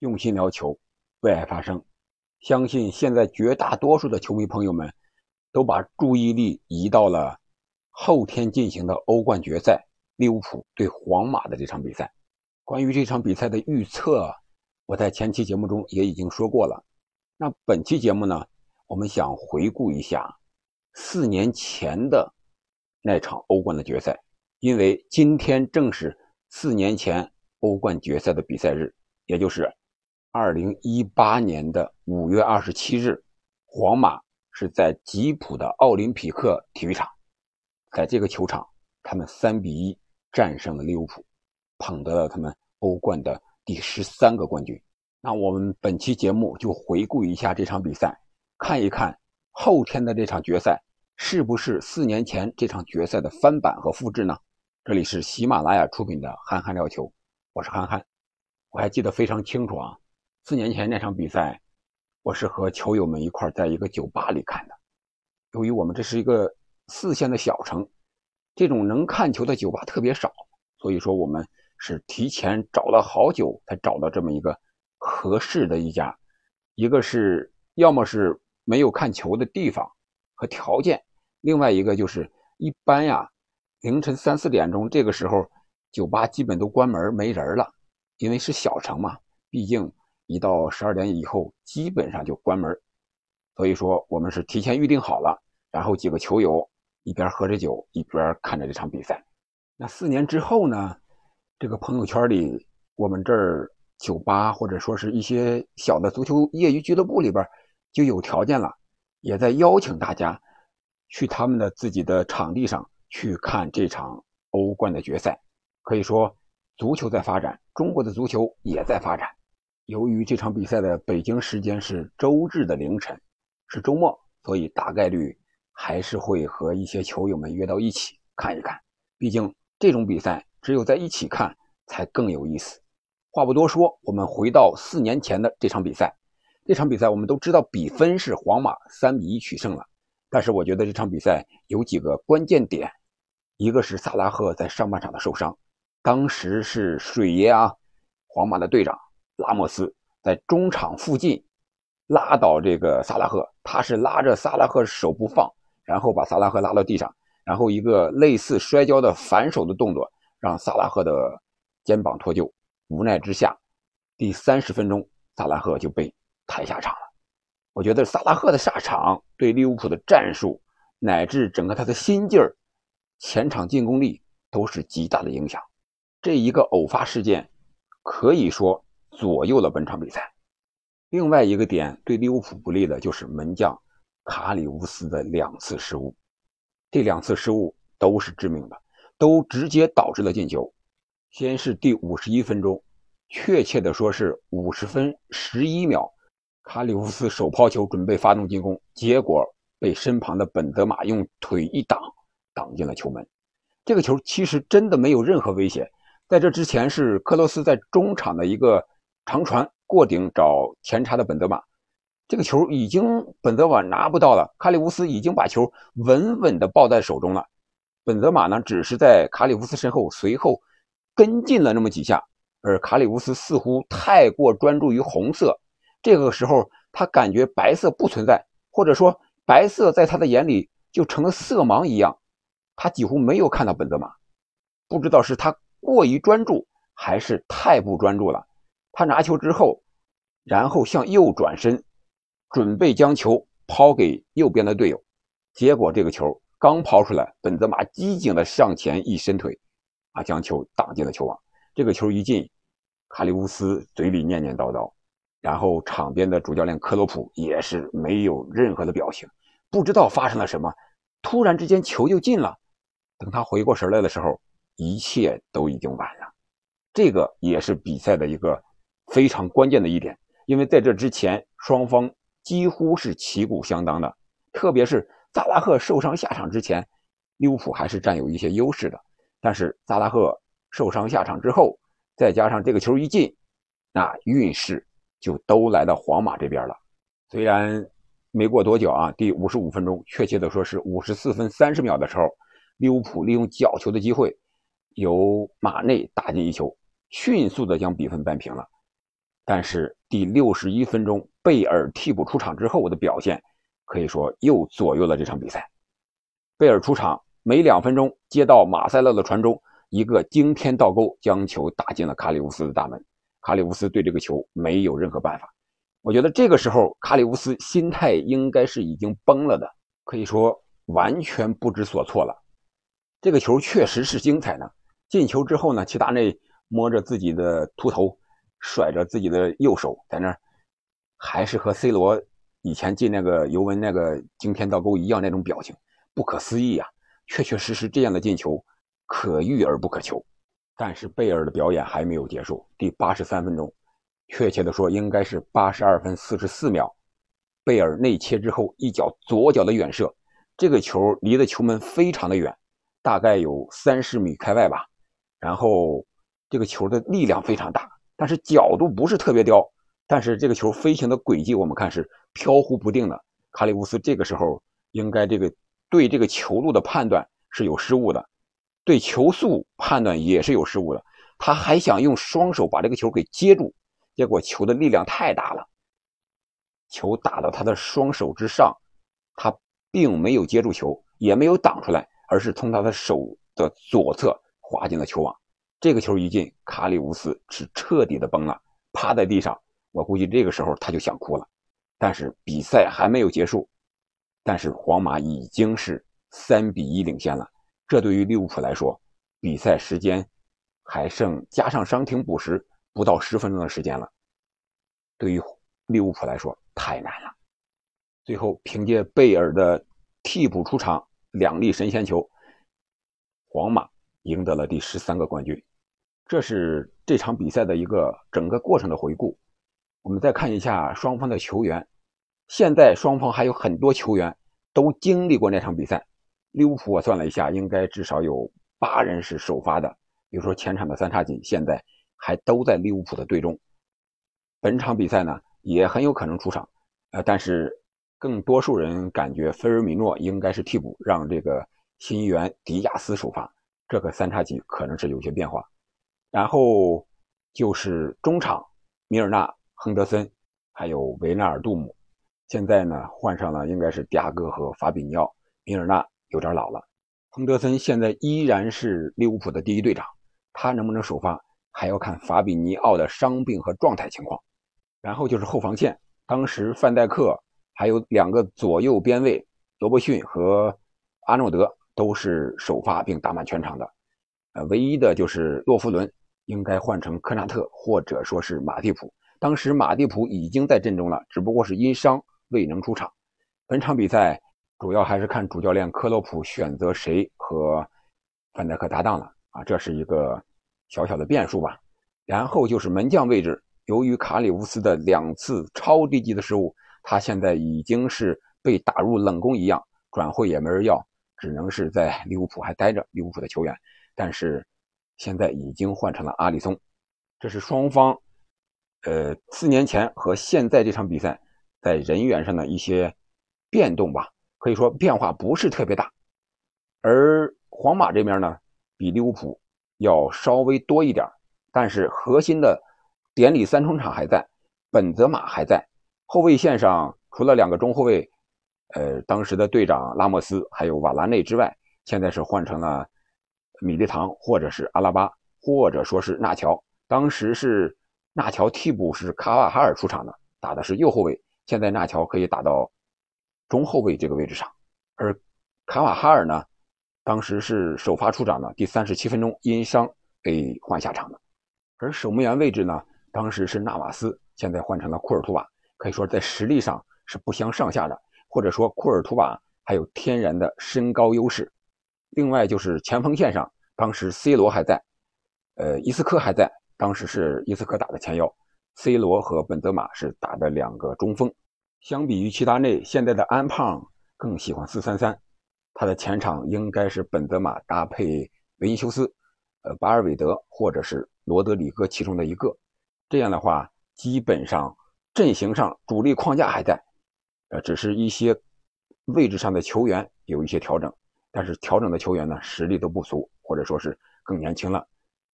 用心聊球，为爱发声。相信现在绝大多数的球迷朋友们都把注意力移到了后天进行的欧冠决赛，利物浦对皇马的这场比赛。关于这场比赛的预测，我在前期节目中也已经说过了。那本期节目呢，我们想回顾一下四年前的那场欧冠的决赛，因为今天正是四年前欧冠决赛的比赛日，也就是。二零一八年的五月二十七日，皇马是在吉普的奥林匹克体育场，在这个球场，他们三比一战胜了利物浦，捧得了他们欧冠的第十三个冠军。那我们本期节目就回顾一下这场比赛，看一看后天的这场决赛是不是四年前这场决赛的翻版和复制呢？这里是喜马拉雅出品的《憨憨聊球》，我是憨憨，我还记得非常清楚啊。四年前那场比赛，我是和球友们一块在一个酒吧里看的。由于我们这是一个四线的小城，这种能看球的酒吧特别少，所以说我们是提前找了好久才找到这么一个合适的一家。一个是要么是没有看球的地方和条件，另外一个就是一般呀，凌晨三四点钟这个时候，酒吧基本都关门没人了，因为是小城嘛，毕竟。一到十二点以后，基本上就关门，所以说我们是提前预定好了，然后几个球友一边喝着酒，一边看着这场比赛。那四年之后呢，这个朋友圈里，我们这儿酒吧或者说是一些小的足球业余俱乐部里边就有条件了，也在邀请大家去他们的自己的场地上去看这场欧冠的决赛。可以说，足球在发展，中国的足球也在发展。由于这场比赛的北京时间是周日的凌晨，是周末，所以大概率还是会和一些球友们约到一起看一看。毕竟这种比赛只有在一起看才更有意思。话不多说，我们回到四年前的这场比赛。这场比赛我们都知道比分是皇马三比一取胜了，但是我觉得这场比赛有几个关键点，一个是萨拉赫在上半场的受伤，当时是水爷啊，皇马的队长。拉莫斯在中场附近拉倒这个萨拉赫，他是拉着萨拉赫手不放，然后把萨拉赫拉到地上，然后一个类似摔跤的反手的动作，让萨拉赫的肩膀脱臼。无奈之下，第三十分钟，萨拉赫就被抬下场了。我觉得萨拉赫的下场对利物浦的战术乃至整个他的心劲儿、前场进攻力都是极大的影响。这一个偶发事件可以说。左右了本场比赛。另外一个点对利物浦不利的就是门将卡里乌斯的两次失误，这两次失误都是致命的，都直接导致了进球。先是第五十一分钟，确切的说是五十分十一秒，卡里乌斯手抛球准备发动进攻，结果被身旁的本泽马用腿一挡，挡进了球门。这个球其实真的没有任何危险。在这之前是克罗斯在中场的一个。长传过顶找前插的本泽马，这个球已经本泽马拿不到了，卡里乌斯已经把球稳稳地抱在手中了。本泽马呢，只是在卡里乌斯身后随后跟进了那么几下，而卡里乌斯似乎太过专注于红色，这个时候他感觉白色不存在，或者说白色在他的眼里就成了色盲一样，他几乎没有看到本泽马，不知道是他过于专注还是太不专注了。他拿球之后，然后向右转身，准备将球抛给右边的队友。结果这个球刚抛出来，本泽马机警的上前一伸腿，啊，将球挡进了球网。这个球一进，卡里乌斯嘴里念念叨叨，然后场边的主教练克洛普也是没有任何的表情，不知道发生了什么。突然之间球就进了，等他回过神来的时候，一切都已经晚了。这个也是比赛的一个。非常关键的一点，因为在这之前，双方几乎是旗鼓相当的，特别是萨拉赫受伤下场之前，利物浦还是占有一些优势的。但是萨拉赫受伤下场之后，再加上这个球一进，那运势就都来到皇马这边了。虽然没过多久啊，第五十五分钟，确切的说是五十四分三十秒的时候，利物浦利用角球的机会，由马内打进一球，迅速的将比分扳平了。但是第六十一分钟，贝尔替补出场之后我的表现，可以说又左右了这场比赛。贝尔出场没两分钟，接到马塞勒的传中，一个惊天倒钩，将球打进了卡里乌斯的大门。卡里乌斯对这个球没有任何办法。我觉得这个时候卡里乌斯心态应该是已经崩了的，可以说完全不知所措了。这个球确实是精彩的。进球之后呢，齐达内摸着自己的秃头。甩着自己的右手在那儿，还是和 C 罗以前进那个尤文那个惊天倒钩一样那种表情，不可思议啊！确确实实这样的进球可遇而不可求。但是贝尔的表演还没有结束，第八十三分钟，确切的说应该是八十二分四十四秒，贝尔内切之后一脚左脚的远射，这个球离的球门非常的远，大概有三十米开外吧。然后这个球的力量非常大。但是角度不是特别刁，但是这个球飞行的轨迹我们看是飘忽不定的。卡里乌斯这个时候应该这个对这个球路的判断是有失误的，对球速判断也是有失误的。他还想用双手把这个球给接住，结果球的力量太大了，球打到他的双手之上，他并没有接住球，也没有挡出来，而是从他的手的左侧滑进了球网。这个球一进，卡里乌斯是彻底的崩了，趴在地上。我估计这个时候他就想哭了。但是比赛还没有结束，但是皇马已经是三比一领先了。这对于利物浦来说，比赛时间还剩加上伤停补时不到十分钟的时间了。对于利物浦来说太难了。最后凭借贝尔的替补出场两粒神仙球，皇马赢得了第十三个冠军。这是这场比赛的一个整个过程的回顾。我们再看一下双方的球员。现在双方还有很多球员都经历过那场比赛。利物浦我算了一下，应该至少有八人是首发的。比如说前场的三叉戟，现在还都在利物浦的队中。本场比赛呢，也很有可能出场。呃，但是更多数人感觉菲尔米诺应该是替补，让这个新援迪亚斯首发。这个三叉戟可能是有些变化。然后就是中场，米尔纳、亨德森，还有维纳尔杜姆。现在呢，换上了应该是迪亚哥和法比尼奥。米尔纳有点老了，亨德森现在依然是利物浦的第一队长，他能不能首发还要看法比尼奥的伤病和状态情况。然后就是后防线，当时范戴克还有两个左右边卫罗伯逊和阿诺德都是首发并打满全场的，呃，唯一的就是洛夫伦。应该换成科纳特，或者说是马蒂普。当时马蒂普已经在阵中了，只不过是因伤未能出场。本场比赛主要还是看主教练克洛普选择谁和范戴克搭档了啊，这是一个小小的变数吧。然后就是门将位置，由于卡里乌斯的两次超低级的失误，他现在已经是被打入冷宫一样，转会也没人要，只能是在利物浦还待着。利物浦的球员，但是。现在已经换成了阿里松，这是双方，呃，四年前和现在这场比赛在人员上的一些变动吧，可以说变化不是特别大。而皇马这边呢，比利物浦要稍微多一点，但是核心的典礼三中场还在，本泽马还在，后卫线上除了两个中后卫，呃，当时的队长拉莫斯还有瓦拉内之外，现在是换成了。米利唐，或者是阿拉巴，或者说是纳乔，当时是纳乔替补是卡瓦哈尔出场的，打的是右后卫。现在纳乔可以打到中后卫这个位置上，而卡瓦哈尔呢，当时是首发出场的，第三十七分钟因伤被换下场的。而守门员位置呢，当时是纳瓦斯，现在换成了库尔图瓦，可以说在实力上是不相上下的，或者说库尔图瓦还有天然的身高优势。另外就是前锋线上，当时 C 罗还在，呃，伊斯科还在，当时是伊斯科打的前腰，C 罗和本泽马是打的两个中锋。相比于齐达内，现在的安胖更喜欢四三三，他的前场应该是本泽马搭配维尼修斯，呃，巴尔韦德或者是罗德里戈其中的一个。这样的话，基本上阵型上主力框架还在，呃，只是一些位置上的球员有一些调整。但是调整的球员呢，实力都不俗，或者说是更年轻了，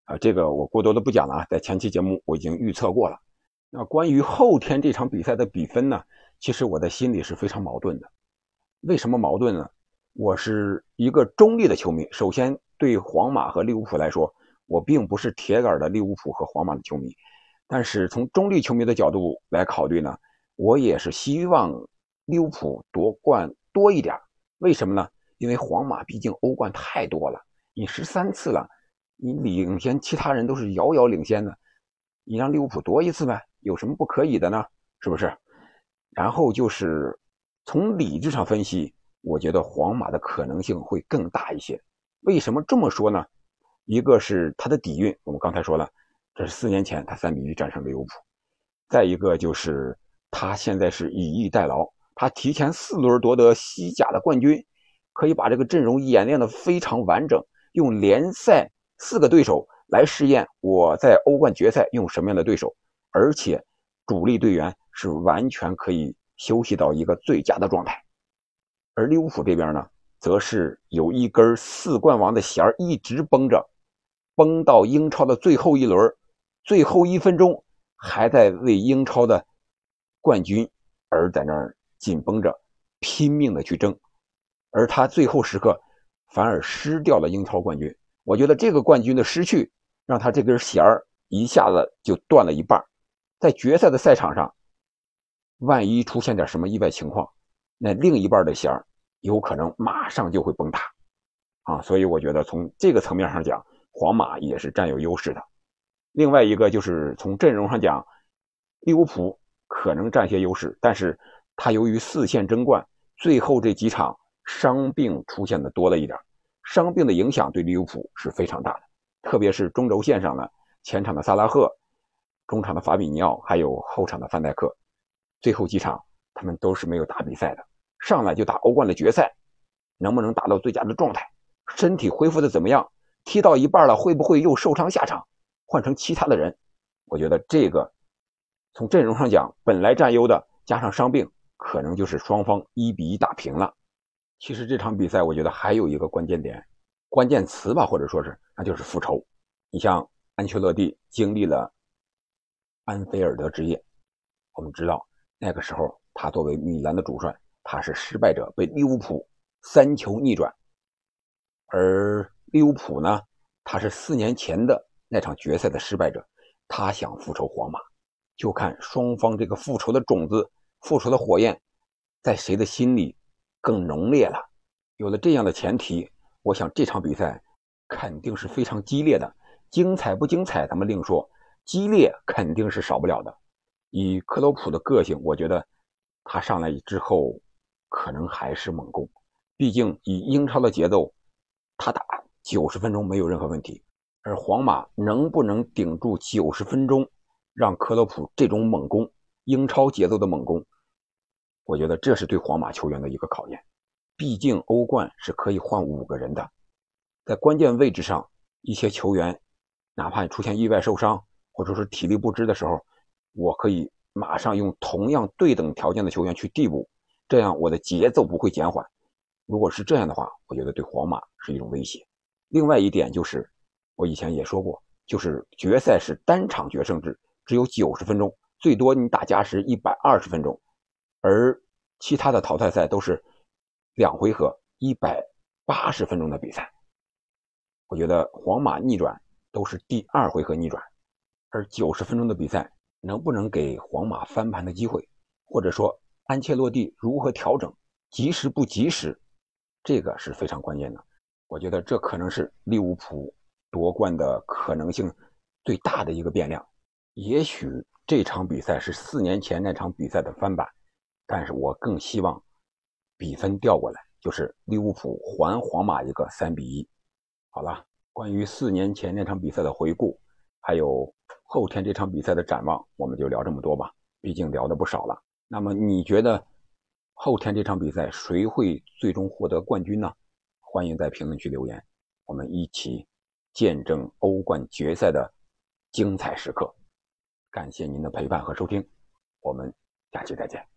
啊，这个我过多的不讲了啊，在前期节目我已经预测过了。那关于后天这场比赛的比分呢？其实我的心里是非常矛盾的。为什么矛盾呢？我是一个中立的球迷。首先，对皇马和利物浦来说，我并不是铁杆的利物浦和皇马的球迷。但是从中立球迷的角度来考虑呢，我也是希望利物浦夺冠多一点。为什么呢？因为皇马毕竟欧冠太多了，你十三次了，你领先其他人都是遥遥领先的，你让利物浦夺一次呗，有什么不可以的呢？是不是？然后就是从理智上分析，我觉得皇马的可能性会更大一些。为什么这么说呢？一个是他的底蕴，我们刚才说了。这是四年前他三比一战胜利物浦，再一个就是他现在是以逸待劳，他提前四轮夺得西甲的冠军，可以把这个阵容演练的非常完整，用联赛四个对手来试验我在欧冠决赛用什么样的对手，而且主力队员是完全可以休息到一个最佳的状态，而利物浦这边呢，则是有一根四冠王的弦一直绷着，绷到英超的最后一轮。最后一分钟还在为英超的冠军而在那儿紧绷着，拼命的去争，而他最后时刻反而失掉了英超冠军。我觉得这个冠军的失去，让他这根弦儿一下子就断了一半。在决赛的赛场上，万一出现点什么意外情况，那另一半的弦儿有可能马上就会崩塌啊！所以我觉得从这个层面上讲，皇马也是占有优势的。另外一个就是从阵容上讲，利物浦可能占些优势，但是他由于四线争冠，最后这几场伤病出现的多了一点，伤病的影响对利物浦是非常大的，特别是中轴线上呢，前场的萨拉赫，中场的法比尼奥，还有后场的范戴克，最后几场他们都是没有打比赛的，上来就打欧冠的决赛，能不能达到最佳的状态？身体恢复的怎么样？踢到一半了，会不会又受伤下场？换成其他的人，我觉得这个从阵容上讲，本来占优的，加上伤病，可能就是双方一比一打平了。其实这场比赛，我觉得还有一个关键点、关键词吧，或者说是那就是复仇。你像安切洛蒂经历了安菲尔德之夜，我们知道那个时候他作为米兰的主帅，他是失败者，被利物浦三球逆转，而利物浦呢，他是四年前的。那场决赛的失败者，他想复仇皇马，就看双方这个复仇的种子、复仇的火焰，在谁的心里更浓烈了。有了这样的前提，我想这场比赛肯定是非常激烈的。精彩不精彩，咱们另说，激烈肯定是少不了的。以克洛普的个性，我觉得他上来之后可能还是猛攻，毕竟以英超的节奏，他打九十分钟没有任何问题。而皇马能不能顶住九十分钟，让克洛普这种猛攻、英超节奏的猛攻？我觉得这是对皇马球员的一个考验。毕竟欧冠是可以换五个人的，在关键位置上，一些球员哪怕出现意外受伤或者是体力不支的时候，我可以马上用同样对等条件的球员去替补，这样我的节奏不会减缓。如果是这样的话，我觉得对皇马是一种威胁。另外一点就是。我以前也说过，就是决赛是单场决胜制，只有九十分钟，最多你打加时一百二十分钟，而其他的淘汰赛都是两回合一百八十分钟的比赛。我觉得皇马逆转都是第二回合逆转，而九十分钟的比赛能不能给皇马翻盘的机会，或者说安切洛蒂如何调整，及时不及时，这个是非常关键的。我觉得这可能是利物浦。夺冠的可能性最大的一个变量，也许这场比赛是四年前那场比赛的翻版，但是我更希望比分调过来，就是利物浦还皇马一个三比一。好了，关于四年前那场比赛的回顾，还有后天这场比赛的展望，我们就聊这么多吧，毕竟聊的不少了。那么你觉得后天这场比赛谁会最终获得冠军呢？欢迎在评论区留言，我们一起。见证欧冠决赛的精彩时刻，感谢您的陪伴和收听，我们下期再见。